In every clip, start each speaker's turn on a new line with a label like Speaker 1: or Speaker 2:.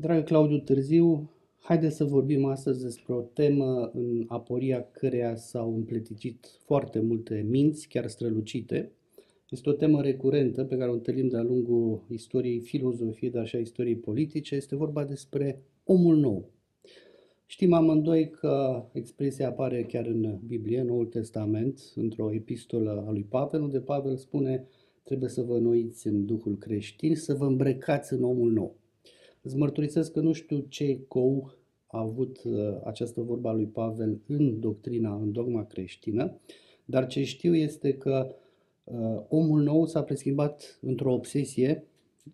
Speaker 1: Dragă Claudiu Târziu, haideți să vorbim astăzi despre o temă în aporia căreia s-au împleticit foarte multe minți, chiar strălucite. Este o temă recurentă pe care o întâlnim de-a lungul istoriei filozofiei, dar și a istoriei politice. Este vorba despre omul nou. Știm amândoi că expresia apare chiar în Biblie, în Noul Testament, într-o epistolă a lui Pavel, unde Pavel spune trebuie să vă înnoiți în Duhul creștin, să vă îmbrăcați în omul nou. Îți mărturisesc că nu știu ce cou a avut uh, această vorba lui Pavel în doctrina, în dogma creștină, dar ce știu este că uh, omul nou s-a preschimbat într-o obsesie,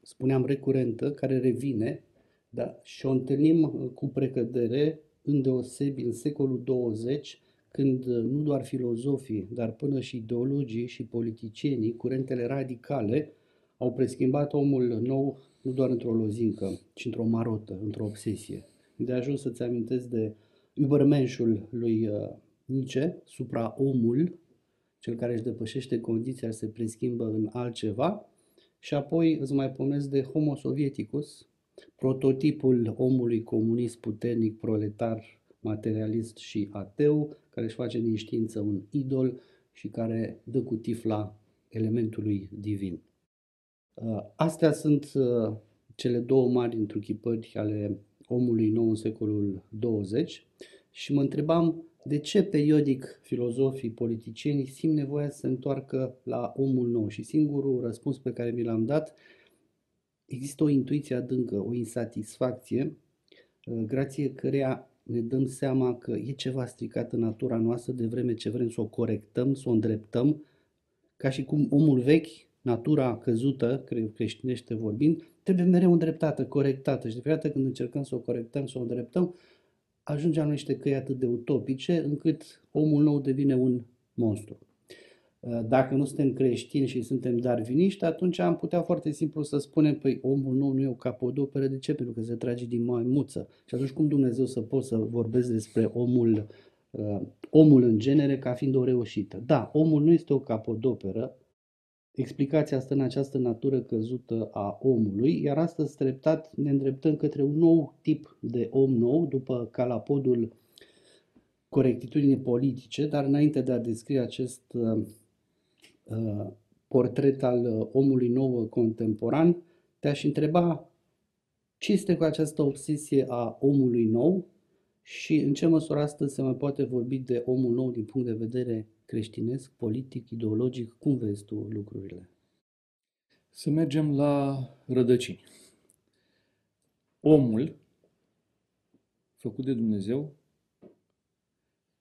Speaker 1: spuneam recurentă, care revine da? și o întâlnim uh, cu precădere îndeosebi în secolul 20, când uh, nu doar filozofii, dar până și ideologii și politicienii, curentele radicale, au preschimbat omul nou nu doar într-o lozincă, ci într-o marotă, într-o obsesie. De ajuns să-ți amintesc de Übermenschul lui uh, Nietzsche, supra-omul, cel care își depășește condiția, se preschimbă în altceva, și apoi îți mai pomesc de Homo Sovieticus, prototipul omului comunist puternic, proletar, materialist și ateu, care își face din știință un idol și care dă cu tifla elementului divin. Uh, astea sunt uh, cele două mari întruchipări ale omului nou în secolul 20 și mă întrebam de ce periodic filozofii, politicieni simt nevoia să se întoarcă la omul nou și singurul răspuns pe care mi l-am dat există o intuiție adâncă, o insatisfacție, uh, grație căreia ne dăm seama că e ceva stricat în natura noastră de vreme ce vrem să o corectăm, să o îndreptăm, ca și cum omul vechi, natura căzută, creștinește vorbind, trebuie mereu îndreptată, corectată și de fiecare dată când încercăm să o corectăm, să o îndreptăm, ajungem la niște căi atât de utopice încât omul nou devine un monstru. Uh, dacă nu suntem creștini și suntem darviniști, atunci am putea foarte simplu să spunem, păi omul nou nu e o capodoperă, de ce? Pentru că se trage din maimuță. Și atunci cum Dumnezeu să pot să vorbesc despre omul, uh, omul în genere ca fiind o reușită? Da, omul nu este o capodoperă, explicația stă în această natură căzută a omului, iar astăzi treptat ne îndreptăm către un nou tip de om nou, după calapodul corectitudinii politice, dar înainte de a descrie acest uh, Uh, portret al uh, omului nou contemporan, te-aș întreba ce este cu această obsesie a omului nou și în ce măsură astăzi se mai poate vorbi de omul nou din punct de vedere creștinesc, politic, ideologic? Cum vezi tu lucrurile?
Speaker 2: Să mergem la rădăcini. Omul, făcut de Dumnezeu,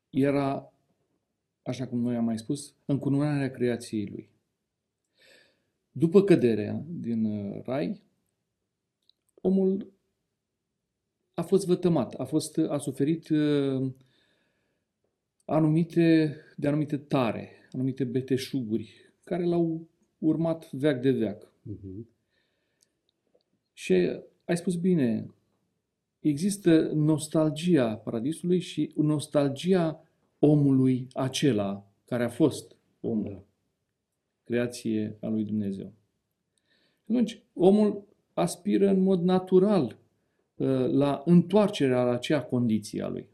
Speaker 2: era așa cum noi am mai spus, încununarea creației lui. După căderea din uh, rai, omul a fost vătămat, a, fost, a suferit uh, anumite, de anumite tare, anumite beteșuguri, care l-au urmat veac de veac. Uh-huh. Și ai spus bine, există nostalgia paradisului și nostalgia omului acela care a fost omul, creație a lui Dumnezeu. Atunci, omul aspiră în mod natural uh, la întoarcerea la acea condiție a lui.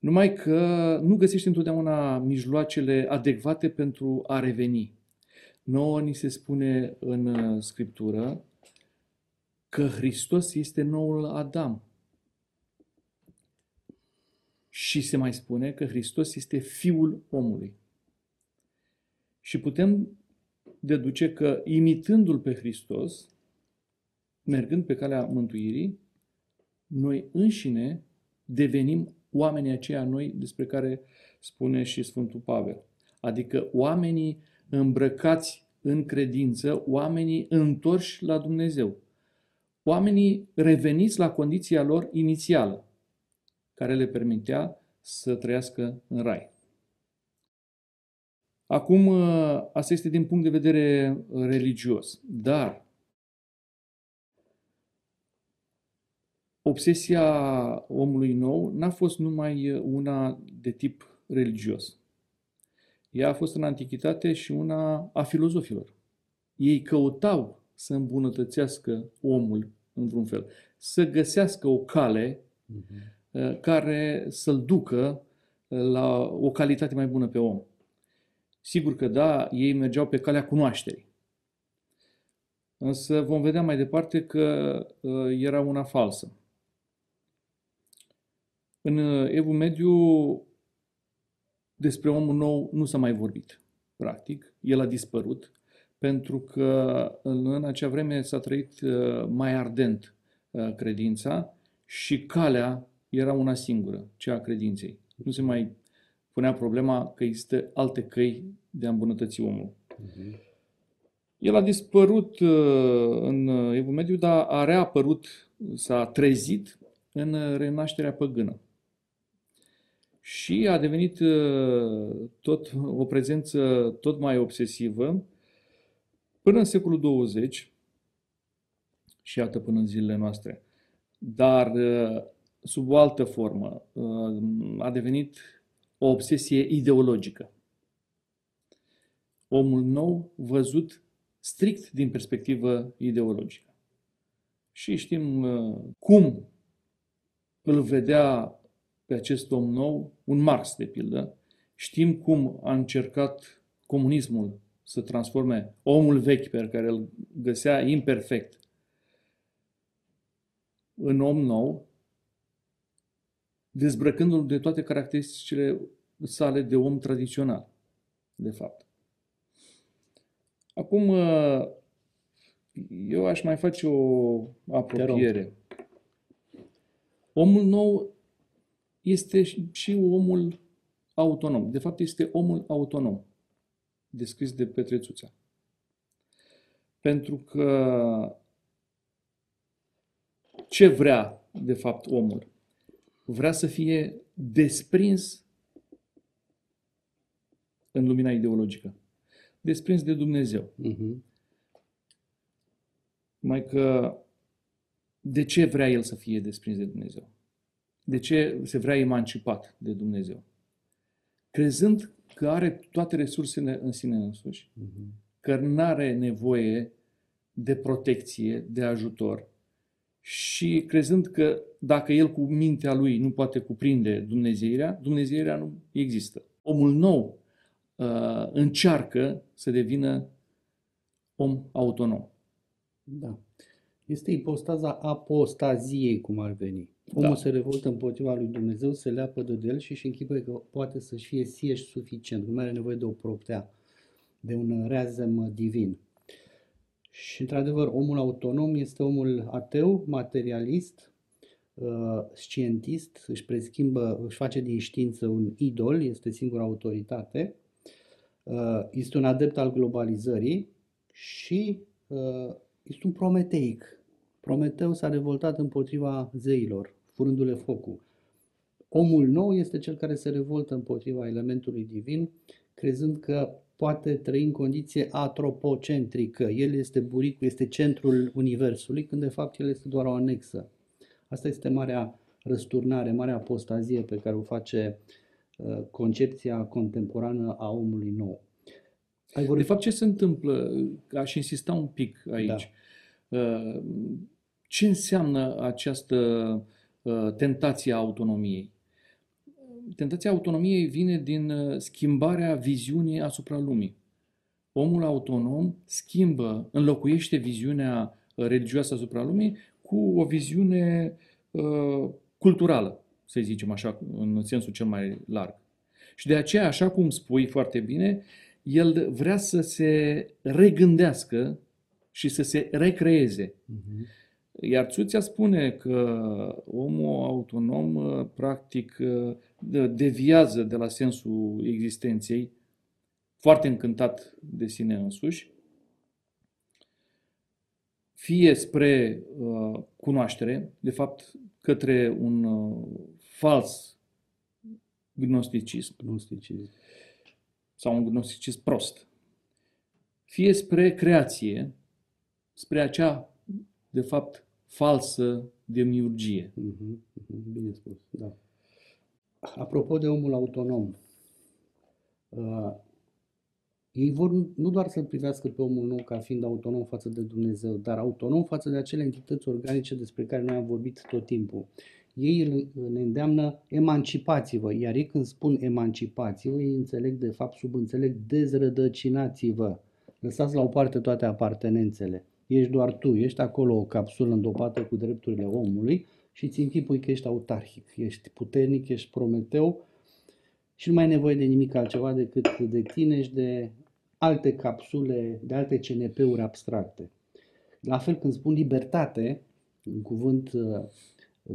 Speaker 2: Numai că nu găsește întotdeauna mijloacele adecvate pentru a reveni. Nouă ni se spune în uh, Scriptură că Hristos este noul Adam. Și se mai spune că Hristos este Fiul omului. Și putem deduce că imitându-L pe Hristos, mergând pe calea mântuirii, noi înșine devenim oamenii aceia noi despre care spune și Sfântul Pavel. Adică oamenii îmbrăcați în credință, oamenii întorși la Dumnezeu. Oamenii reveniți la condiția lor inițială care le permitea să trăiască în rai. Acum, ă, asta este din punct de vedere religios, dar obsesia omului nou n-a fost numai una de tip religios. Ea a fost în antichitate și una a filozofilor. Ei căutau să îmbunătățească omul într-un fel. Să găsească o cale uh, care să-l ducă uh, la o calitate mai bună pe om. Sigur că da, ei mergeau pe calea cunoașterii. Însă vom vedea mai departe că uh, era una falsă. În uh, Evul Mediu despre omul nou nu s-a mai vorbit, practic. El a dispărut pentru că în acea vreme s-a trăit uh, mai ardent credința și calea era una singură, cea a credinței. Nu se mai punea problema că există alte căi de a îmbunătăți omul. Uh-huh. El a dispărut uh, în Evul Mediu, dar a reapărut, s-a trezit în renașterea păgână. Și a devenit uh, tot o prezență tot mai obsesivă până în secolul 20 și iată până în zilele noastre. Dar uh, sub o altă formă a devenit o obsesie ideologică. Omul nou văzut strict din perspectivă ideologică. Și știm uh, cum îl vedea pe acest om nou un Marx, de pildă. Știm cum a încercat comunismul să transforme omul vechi pe care îl găsea imperfect în om nou, dezbrăcându-l de toate caracteristicile sale de om tradițional, de fapt. Acum, uh, eu aș mai face o apropiere. Omul nou este și omul autonom. De fapt, este omul autonom, descris de Petre Țuțea. Pentru că ce vrea, de fapt, omul? Vrea să fie desprins în lumina ideologică desprins de Dumnezeu. Uh-huh. Mai că de ce vrea el să fie desprins de Dumnezeu? De ce se vrea emancipat de Dumnezeu? Crezând că are toate resursele în sine însuși, uh-huh. că nu are nevoie de protecție, de ajutor și crezând că dacă el cu mintea lui nu poate cuprinde Dumnezeirea, Dumnezeirea nu există. Omul nou uh, încearcă să devină om autonom.
Speaker 1: Da. Este ipostaza apostaziei, cum ar veni. Omul da. se revoltă împotriva lui Dumnezeu, se leapă de el și își închipuie că poate să-și fie sieși suficient, nu are nevoie de o proptea, de un reazem divin. Și, într-adevăr, omul autonom este omul ateu, materialist, uh, scientist, își preschimbă, își face din știință un idol, este singura autoritate Uh, este un adept al globalizării și uh, este un prometeic. Prometeu s-a revoltat împotriva zeilor, furându-le focul. Omul nou este cel care se revoltă împotriva elementului divin, crezând că poate trăi în condiție atropocentrică. El este buricul, este centrul universului, când de fapt el este doar o anexă. Asta este marea răsturnare, marea apostazie pe care o face Uh, concepția contemporană a omului nou.
Speaker 2: Ai vorbit... De fapt, ce se întâmplă? Aș insista un pic aici. Da. Uh, ce înseamnă această uh, tentație a autonomiei? Tentația autonomiei vine din schimbarea viziunii asupra lumii. Omul autonom schimbă, înlocuiește viziunea religioasă asupra lumii cu o viziune uh, culturală să zicem așa, în sensul cel mai larg. Și de aceea, așa cum spui foarte bine, el vrea să se regândească și să se recreeze. Uh-huh. Iar Țuția spune că omul autonom, practic, deviază de la sensul existenței, foarte încântat de sine însuși, fie spre uh, cunoaștere, de fapt, către un uh, fals gnosticism.
Speaker 1: Gnosticism.
Speaker 2: Sau un gnosticism prost. Fie spre creație, spre acea, de fapt, falsă demiurgie.
Speaker 1: Mm-hmm. Bine spus, da. Apropo de omul autonom, uh, Ei vor nu doar să-l privească pe omul nou ca fiind autonom față de Dumnezeu, dar autonom față de acele entități organice despre care noi am vorbit tot timpul. Ei ne îndeamnă emancipați-vă, iar ei când spun emancipați-vă, ei înțeleg de fapt, subînțeleg dezrădăcinați-vă. Lăsați la o parte toate apartenențele. Ești doar tu, ești acolo o capsulă îndopată cu drepturile omului și ți închipui că ești autarhic, ești puternic, ești prometeu și nu mai ai nevoie de nimic altceva decât de tine și de alte capsule, de alte CNP-uri abstracte. La fel când spun libertate, un cuvânt uh,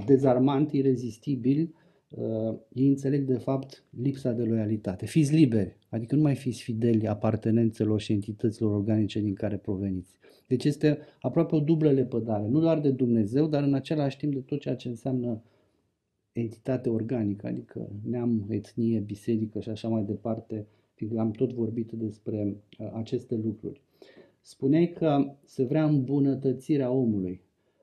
Speaker 1: dezarmant, irezistibil, uh, ei înțeleg de fapt lipsa de loialitate. Fiți liberi, adică nu mai fiți fideli apartenențelor și entităților organice din care proveniți. Deci este aproape o dublă lepădare, nu doar de Dumnezeu, dar în același timp de tot ceea ce înseamnă entitate organică, adică neam, etnie, biserică și așa mai departe, fiindcă am tot vorbit despre uh, aceste lucruri. Spuneai că se vrea îmbunătățirea omului.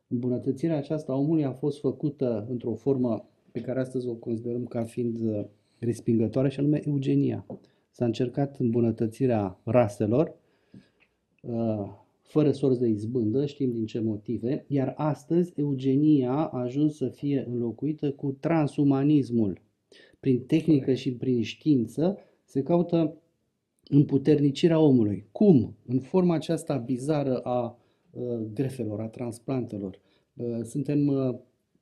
Speaker 1: Îmbunătățirea aceasta a omului a fost făcută într-o formă pe care astăzi o considerăm ca fiind uh, respingătoare și anume eugenia. S-a încercat îmbunătățirea raselor, uh, fără sorți de izbândă, știm din ce motive, iar astăzi eugenia a ajuns să fie înlocuită cu transumanismul. Prin tehnică și prin știință se caută împuternicirea omului. Cum? În forma aceasta bizară a uh, grefelor, a transplantelor. Uh, suntem uh,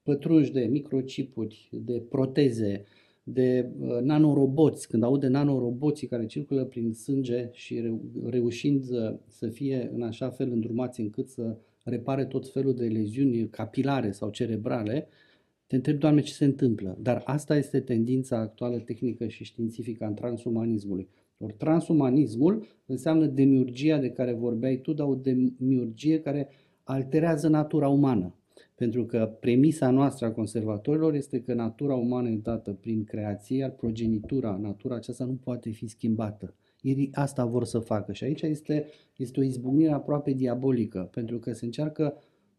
Speaker 1: pătrunși de microchipuri, de proteze, de uh, nanoroboți, când aud de nanoroboții care circulă prin sânge și reu- reușind să fie în așa fel îndrumați încât să repare tot felul de leziuni capilare sau cerebrale, te întreb, Doamne, ce se întâmplă? Dar asta este tendința actuală tehnică și științifică a transumanismului. Or, transumanismul înseamnă demiurgia de care vorbeai tu, dar o demiurgie care alterează natura umană. Pentru că premisa noastră a conservatorilor este că natura umană e dată prin creație, iar progenitura, natura aceasta nu poate fi schimbată. Ei asta vor să facă și aici este, este o izbucnire aproape diabolică, pentru că se încearcă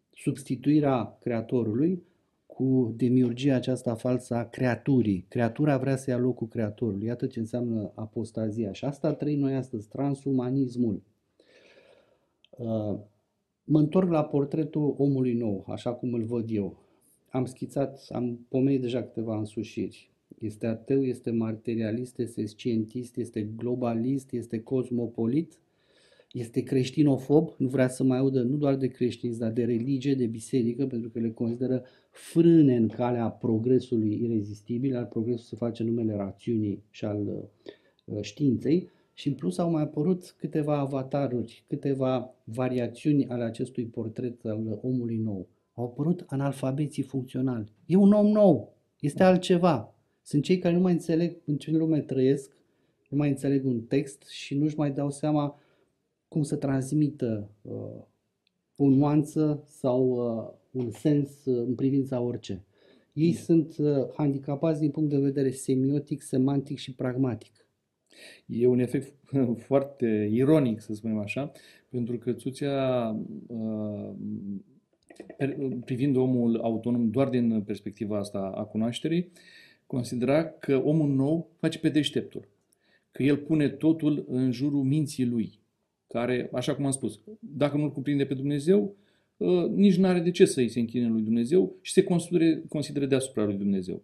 Speaker 1: substituirea creatorului cu demiurgia aceasta falsă a creaturii. Creatura vrea să ia locul creatorului. Iată ce înseamnă apostazia. Și asta trăim noi astăzi, transumanismul. Uh, Mă întorc la portretul omului nou, așa cum îl văd eu. Am schițat, am pomenit deja câteva însușiri. Este ateu, este materialist, este scientist, este globalist, este cosmopolit, este creștinofob, nu vrea să mai audă nu doar de creștini, dar de religie, de biserică, pentru că le consideră frâne în calea progresului irezistibil, al progresului se face numele rațiunii și al uh, științei și în plus au mai apărut câteva avataruri, câteva variațiuni ale acestui portret al omului nou. Au apărut analfabeții funcționali. E un om nou, este altceva. Sunt cei care nu mai înțeleg în ce lume trăiesc, nu mai înțeleg un text și nu-și mai dau seama cum să transmită uh, o nuanță sau uh, un sens uh, în privința orice. Ei sunt uh, handicapați din punct de vedere semiotic, semantic și pragmatic.
Speaker 2: E un efect foarte ironic, să spunem așa, pentru că Țuția, uh, privind omul autonom doar din perspectiva asta a cunoașterii, considera că omul nou face pe deșteptul, că el pune totul în jurul minții lui, care, așa cum am spus, dacă nu-L cuprinde pe Dumnezeu, uh, nici nu are de ce să-i se închine lui Dumnezeu și se considere, consideră deasupra lui Dumnezeu.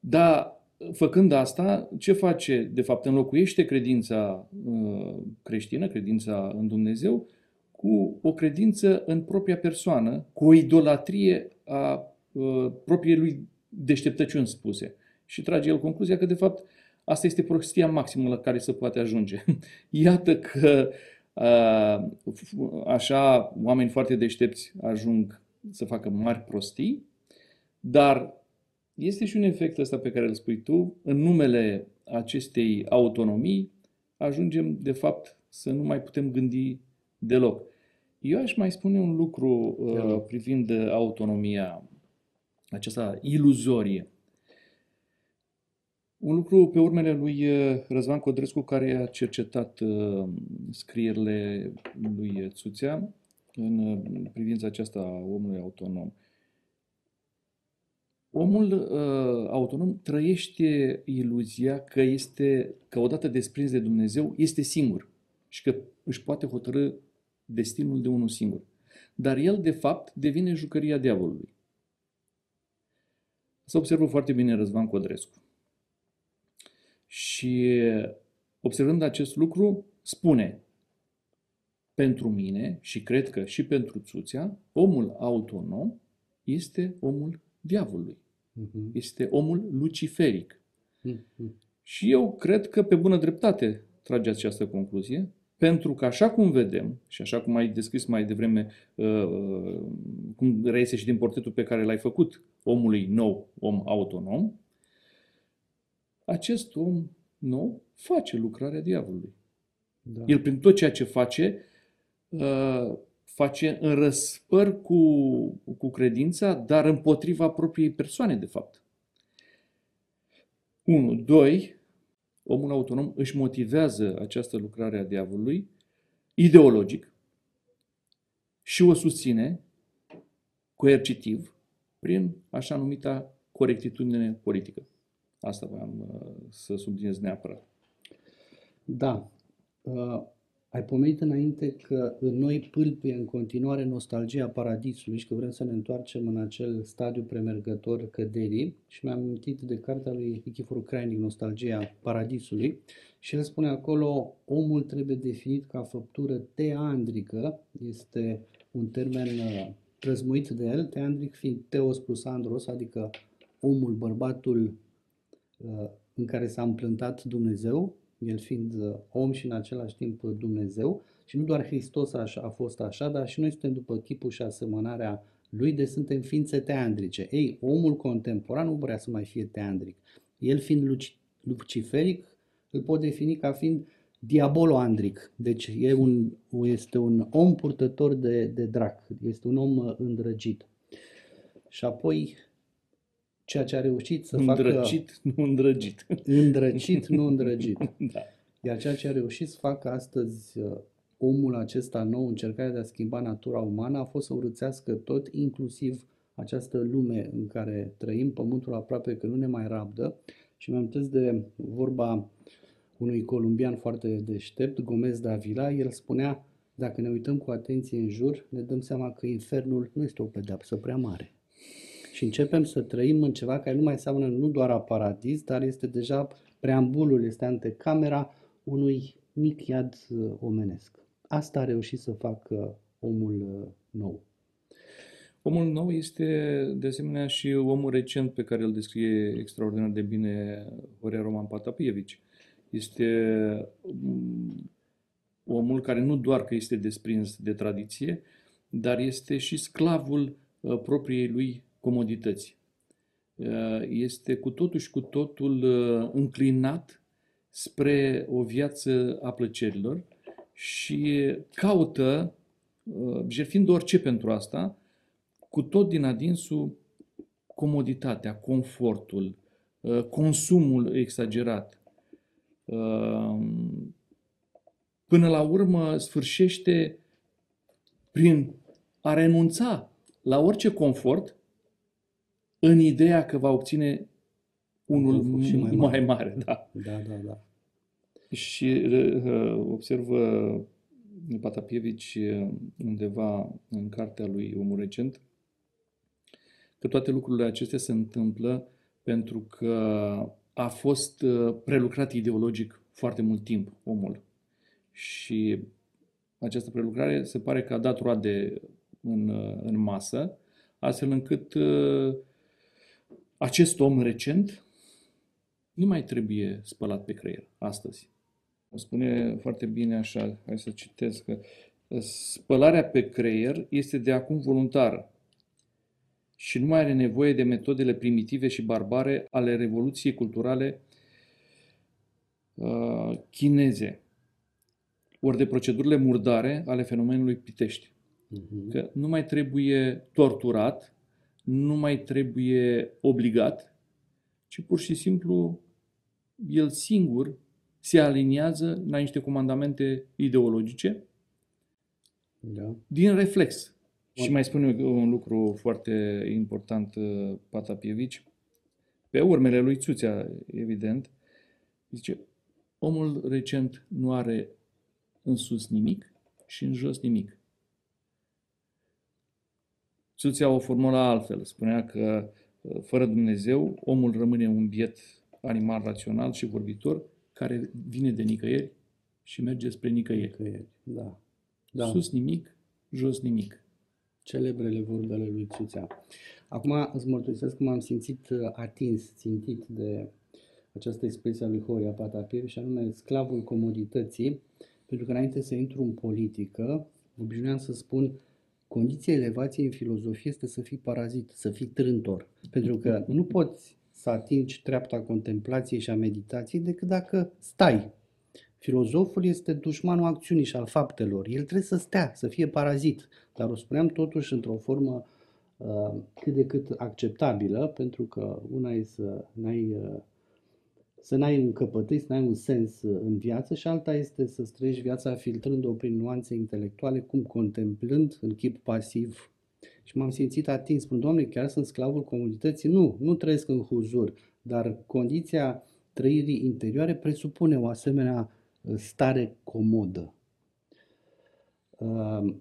Speaker 2: Dar făcând asta, ce face? De fapt, înlocuiește credința uh, creștină, credința în Dumnezeu, cu o credință în propria persoană, cu o idolatrie a uh, propriei lui deșteptăciuni spuse. Și trage el concluzia că, de fapt, asta este prostia maximă la care se poate ajunge. Iată că uh, așa oameni foarte deștepți ajung să facă mari prostii, dar este și un efect ăsta pe care îl spui tu. În numele acestei autonomii ajungem, de fapt, să nu mai putem gândi deloc. Eu aș mai spune un lucru uh, privind autonomia aceasta iluzorie. Un lucru pe urmele lui uh, Răzvan Codrescu, care a cercetat uh, scrierile lui Țuțea în uh, privința aceasta a omului autonom. Omul uh, autonom trăiește iluzia că este, că odată desprins de Dumnezeu, este singur. și că își poate hotărâ destinul de unul singur. Dar el, de fapt, devine jucăria diavolului. Să observă foarte bine Răzvan Codrescu. Și observând acest lucru, spune, pentru mine și cred că și pentru Țuțea, omul autonom este omul diavolului. Uh-huh. Este omul luciferic. Uh-huh. Și eu cred că pe bună dreptate trage această concluzie, pentru că așa cum vedem, și așa cum ai descris mai devreme, uh, uh, cum reiese și din portretul pe care l-ai făcut omului nou, om autonom, acest om nou face lucrarea diavolului. Da. El prin tot ceea ce face, uh, face în răspăr cu, cu credința, dar împotriva propriei persoane, de fapt. 1. 2. Omul autonom își motivează această lucrare a diavolului ideologic și o susține coercitiv prin așa numita corectitudine politică. Asta vreau uh, să subliniez neapărat.
Speaker 1: Da. Uh, ai pomenit înainte că în noi pâlpie în continuare nostalgia paradisului și că vrem să ne întoarcem în acel stadiu premergător căderii și mi-am amintit de cartea lui Nichifor Crainic, Nostalgia paradisului și el spune acolo omul trebuie definit ca făptură teandrică, este un termen uh, răzmuit de el, teandric fiind teos plus andros, adică omul, bărbatul uh, în care s-a împlântat Dumnezeu, el fiind uh, om și în același timp Dumnezeu. Și nu doar Hristos așa, a fost așa, dar și noi suntem după chipul și asemănarea lui, de suntem ființe teandrice. Ei, omul contemporan nu vrea să mai fie teandric. El fiind luciferic, îl pot defini ca fiind diaboloandric. Deci e un, este un om purtător de, de drac, este un om uh, îndrăgit. Și apoi ceea ce a reușit să
Speaker 2: îndrăgit,
Speaker 1: facă...
Speaker 2: nu îndrăgit.
Speaker 1: Îndrăgit, nu îndrăgit. da. Iar ceea ce a reușit să facă astăzi uh, omul acesta nou, încercarea de a schimba natura umană, a fost să urățească tot, inclusiv această lume în care trăim, pământul aproape că nu ne mai rabdă. Și mi-am de vorba unui columbian foarte deștept, Gomez Davila, el spunea, dacă ne uităm cu atenție în jur, ne dăm seama că infernul nu este o pedeapsă prea mare și începem să trăim în ceva care nu mai înseamnă nu doar a paradis, dar este deja preambulul, este antecamera unui mic iad uh, omenesc. Asta a reușit să facă omul uh, nou.
Speaker 2: Omul nou este de asemenea și omul recent pe care îl descrie extraordinar de bine Horea Roman Patapievici. Este mm, omul care nu doar că este desprins de tradiție, dar este și sclavul uh, propriei lui comodități. Uh, este cu totul și cu totul uh, înclinat spre o viață a plăcerilor și caută, uh, jertfind orice pentru asta, cu tot din adinsul comoditatea, confortul, consumul exagerat. Până la urmă sfârșește prin a renunța la orice confort în ideea că va obține unul și mai mare. mai mare. Da,
Speaker 1: da, da. da.
Speaker 2: Și uh, observă Patapievici uh, undeva în cartea lui Omul Recent că toate lucrurile acestea se întâmplă pentru că a fost uh, prelucrat ideologic foarte mult timp omul. Și această prelucrare se pare că a dat roade în, în masă, astfel încât uh, acest om recent nu mai trebuie spălat pe creier astăzi. O spune foarte bine așa, hai să citesc, că spălarea pe creier este de acum voluntară și nu mai are nevoie de metodele primitive și barbare ale revoluției culturale uh, chineze, ori de procedurile murdare ale fenomenului Pitești. Uh-huh. Că nu mai trebuie torturat, nu mai trebuie obligat, ci pur și simplu el singur se aliniază la niște comandamente ideologice da. din reflex. Și mai spun eu un lucru foarte important, uh, Patapievici, pe urmele lui Țuțea, evident, zice, omul recent nu are în sus nimic și în jos nimic. Țuția o formulă altfel. Spunea că uh, fără Dumnezeu, omul rămâne un biet animal rațional și vorbitor care vine de nicăieri și merge spre nicăieri.
Speaker 1: nicăieri. Da. da.
Speaker 2: Sus nimic, jos nimic.
Speaker 1: Celebrele vorbele lui Țuțea. Acum îți mărturisesc că m-am simțit uh, atins, țintit de această expresie a lui Horia Patapir și anume sclavul comodității, pentru că înainte să intru în politică, obișnuiam să spun condiția elevației în filozofie este să fii parazit, să fii trântor. Pentru că nu poți să atingi treapta contemplației și a meditației decât dacă stai. Filozoful este dușmanul acțiunii și al faptelor. El trebuie să stea, să fie parazit. Dar o spuneam totuși într-o formă uh, cât de cât acceptabilă, pentru că una e să n-ai uh, să n-ai un căpătâi, să n-ai un sens uh, în viață și alta este să trăiești viața filtrând-o prin nuanțe intelectuale, cum contemplând în chip pasiv. Și m-am simțit atins, spun, Doamne, chiar sunt sclavul comunității? Nu, nu trăiesc în huzur, dar condiția trăirii interioare presupune o asemenea uh, stare comodă. Uh,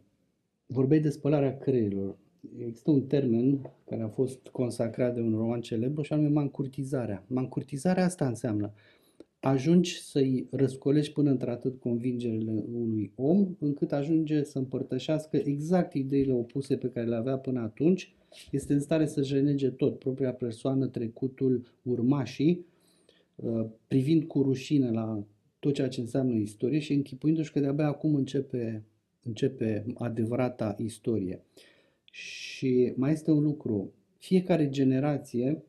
Speaker 1: vorbeai de spălarea creierilor există un termen care a fost consacrat de un roman celebru și anume mancurtizarea. Mancurtizarea asta înseamnă ajungi să-i răscolești până într-atât convingerile unui om, încât ajunge să împărtășească exact ideile opuse pe care le avea până atunci, este în stare să jenege tot, propria persoană, trecutul, urmașii, uh, privind cu rușine la tot ceea ce înseamnă istorie și închipuindu-și că de-abia acum începe, începe adevărata istorie. Și mai este un lucru, fiecare generație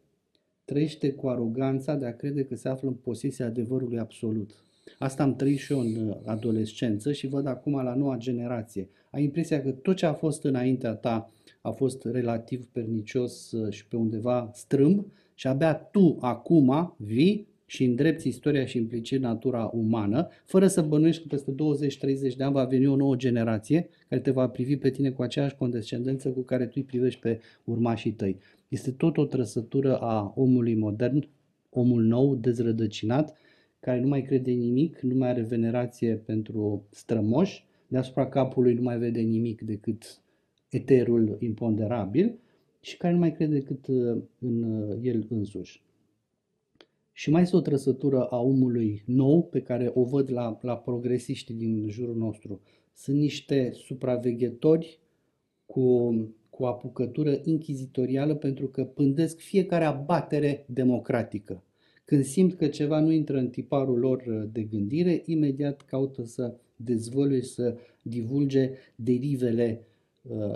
Speaker 1: trăiește cu aroganța de a crede că se află în posesia adevărului absolut. Asta am trăit și eu în uh, adolescență și văd acum la noua generație. Ai impresia că tot ce a fost înaintea ta a fost relativ pernicios uh, și pe undeva strâmb și abia tu acum vii și îndrepți istoria și implicit natura umană, fără să bănuiești că peste 20-30 de ani va veni o nouă generație care te va privi pe tine cu aceeași condescendență cu care tu îi privești pe urmașii tăi. Este tot o trăsătură a omului modern, omul nou, dezrădăcinat, care nu mai crede în nimic, nu mai are venerație pentru strămoși, deasupra capului nu mai vede nimic decât eterul imponderabil și care nu mai crede decât uh, în uh, el însuși. Și mai este o trăsătură a omului nou pe care o văd la, la progresiștii din jurul nostru. Sunt niște supraveghetori cu, cu apucătură inchizitorială pentru că pândesc fiecare abatere democratică. Când simt că ceva nu intră în tiparul lor de gândire, imediat caută să dezvăluie, să divulge derivele Uh,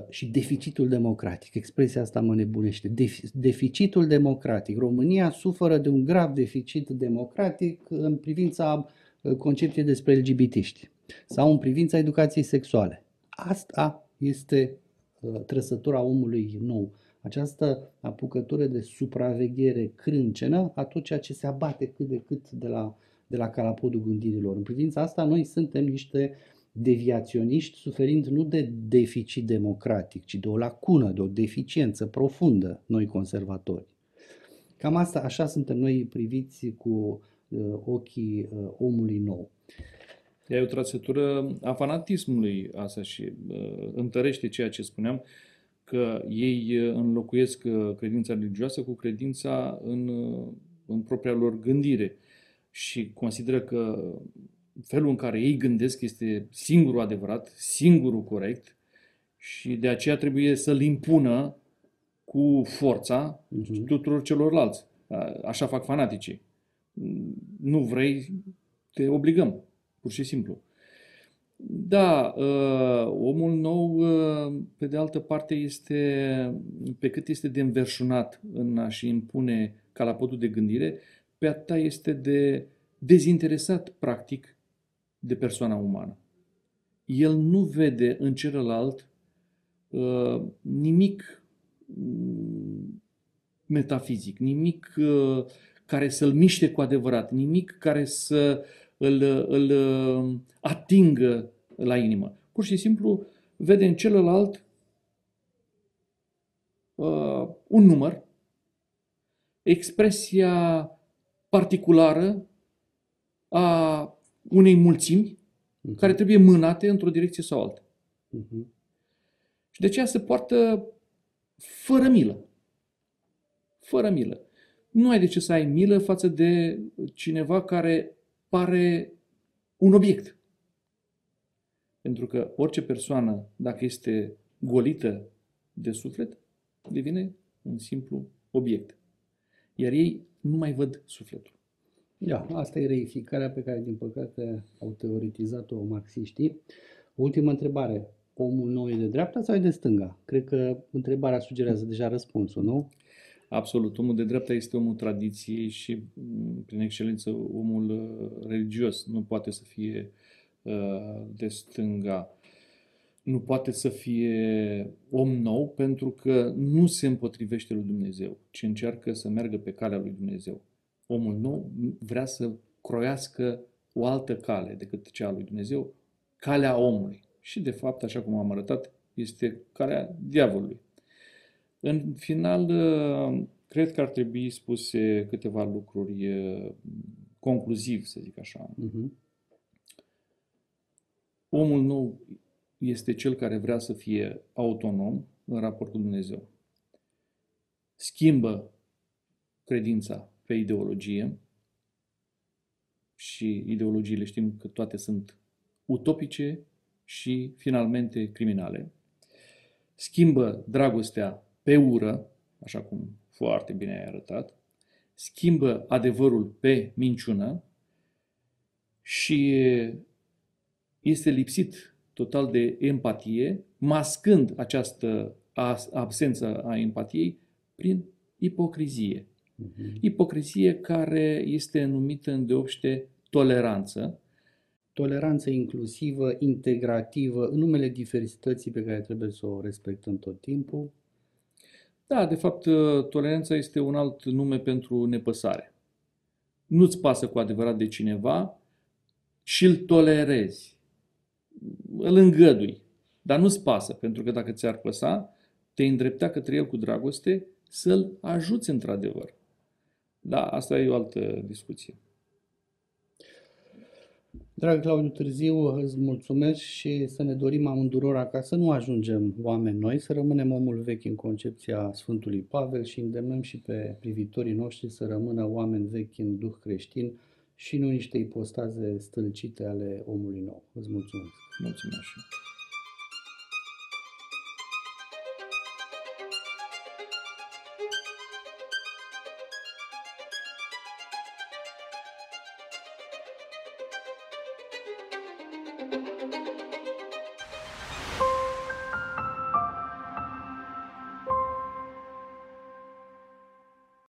Speaker 1: și deficitul democratic. Expresia asta mă nebunește. deficitul democratic. România suferă de un grav deficit democratic în privința uh, concepției despre LGBT-ști sau în privința educației sexuale. Asta este uh, trăsătura omului nou. Această apucătură de supraveghere crâncenă a tot ceea ce se abate cât de cât de la, de la calapodul gândirilor. În privința asta, noi suntem niște uh, deviaționiști suferind nu de deficit democratic, ci de o lacună, de o deficiență profundă, noi conservatori. Cam asta, așa suntem noi priviți cu uh, ochii uh, omului nou.
Speaker 2: E o trăsătură a fanatismului asta și uh, întărește ceea ce spuneam, că ei uh, înlocuiesc uh, credința religioasă cu credința în, uh, în propria lor gândire și consideră că felul în care ei gândesc este singurul adevărat, singurul corect și de aceea trebuie să-l impună cu forța uh-huh. tuturor celorlalți. Așa fac fanaticii. Nu vrei, te obligăm, pur și simplu. Da, uh, omul nou, uh, pe de altă parte, este, pe cât este de înverșunat în a-și impune calapodul de gândire, pe atâta este de dezinteresat, practic, de persoana umană. El nu vede în celălalt uh, nimic mm, metafizic, nimic uh, care să-l miște cu adevărat, nimic care să îl, îl uh, atingă la inimă. Pur și simplu vede în celălalt uh, un număr, expresia particulară a unei mulțimi
Speaker 1: Mhm.
Speaker 2: care trebuie mânate într-o direcție sau alta.
Speaker 1: Mhm.
Speaker 2: Și de aceea se poartă fără milă. Fără milă. Nu ai de ce să ai milă față de cineva care pare un obiect. Pentru că orice persoană, dacă este golită de suflet, devine un simplu obiect. Iar ei nu mai văd sufletul.
Speaker 1: Da, asta e reificarea pe care, din păcate, au teoretizat-o marxiștii. Ultima întrebare. Omul nou e de dreapta sau e de stânga? Cred că întrebarea sugerează deja răspunsul, nu?
Speaker 2: Absolut. Omul de dreapta este omul tradiției și, m, prin excelență, omul uh, religios. Nu poate să fie uh, de stânga. Nu poate să fie om nou pentru că nu se împotrivește lui Dumnezeu, ci încearcă să meargă pe calea lui Dumnezeu. Omul nou vrea să croiască o altă cale decât cea a lui Dumnezeu, calea omului. Și, de fapt, așa cum am arătat, este calea diavolului. În final, uh, cred că ar trebui spuse câteva lucruri uh, concluziv, să zic așa.
Speaker 1: Mhm.
Speaker 2: Omul nou este cel care vrea să fie autonom în raport cu Dumnezeu. Schimbă credința pe ideologie și ideologiile știm că toate sunt utopice și finalmente criminale. Schimbă dragostea pe ură, așa cum foarte bine ai arătat, schimbă adevărul pe minciună și este lipsit total de empatie, mascând această as- absență a empatiei prin ipocrizie.
Speaker 1: Mhm.
Speaker 2: Ipocrizie care este numită îndeopște toleranță,
Speaker 1: Toleranță inclusivă, integrativă, în numele diversității pe care trebuie să o respectăm tot timpul.
Speaker 2: Da, de fapt, toleranța este un alt nume pentru nepăsare. Nu-ți pasă cu adevărat de cineva și îl tolerezi. Îl îngădui. Dar nu-ți pasă, pentru că dacă ți-ar păsa, te îndreptea către el cu dragoste să-l ajuți într-adevăr. Da, asta e o altă discuție.
Speaker 1: Drag Claudiu Târziu, îți mulțumesc și să ne dorim amândurora ca să nu ajungem oameni noi, să rămânem omul vechi în concepția Sfântului Pavel și îndemnăm și pe privitorii noștri să rămână oameni vechi în duh creștin și nu niște ipostaze stâlcite ale omului nou. Îți mulțumesc!
Speaker 2: Mulțumesc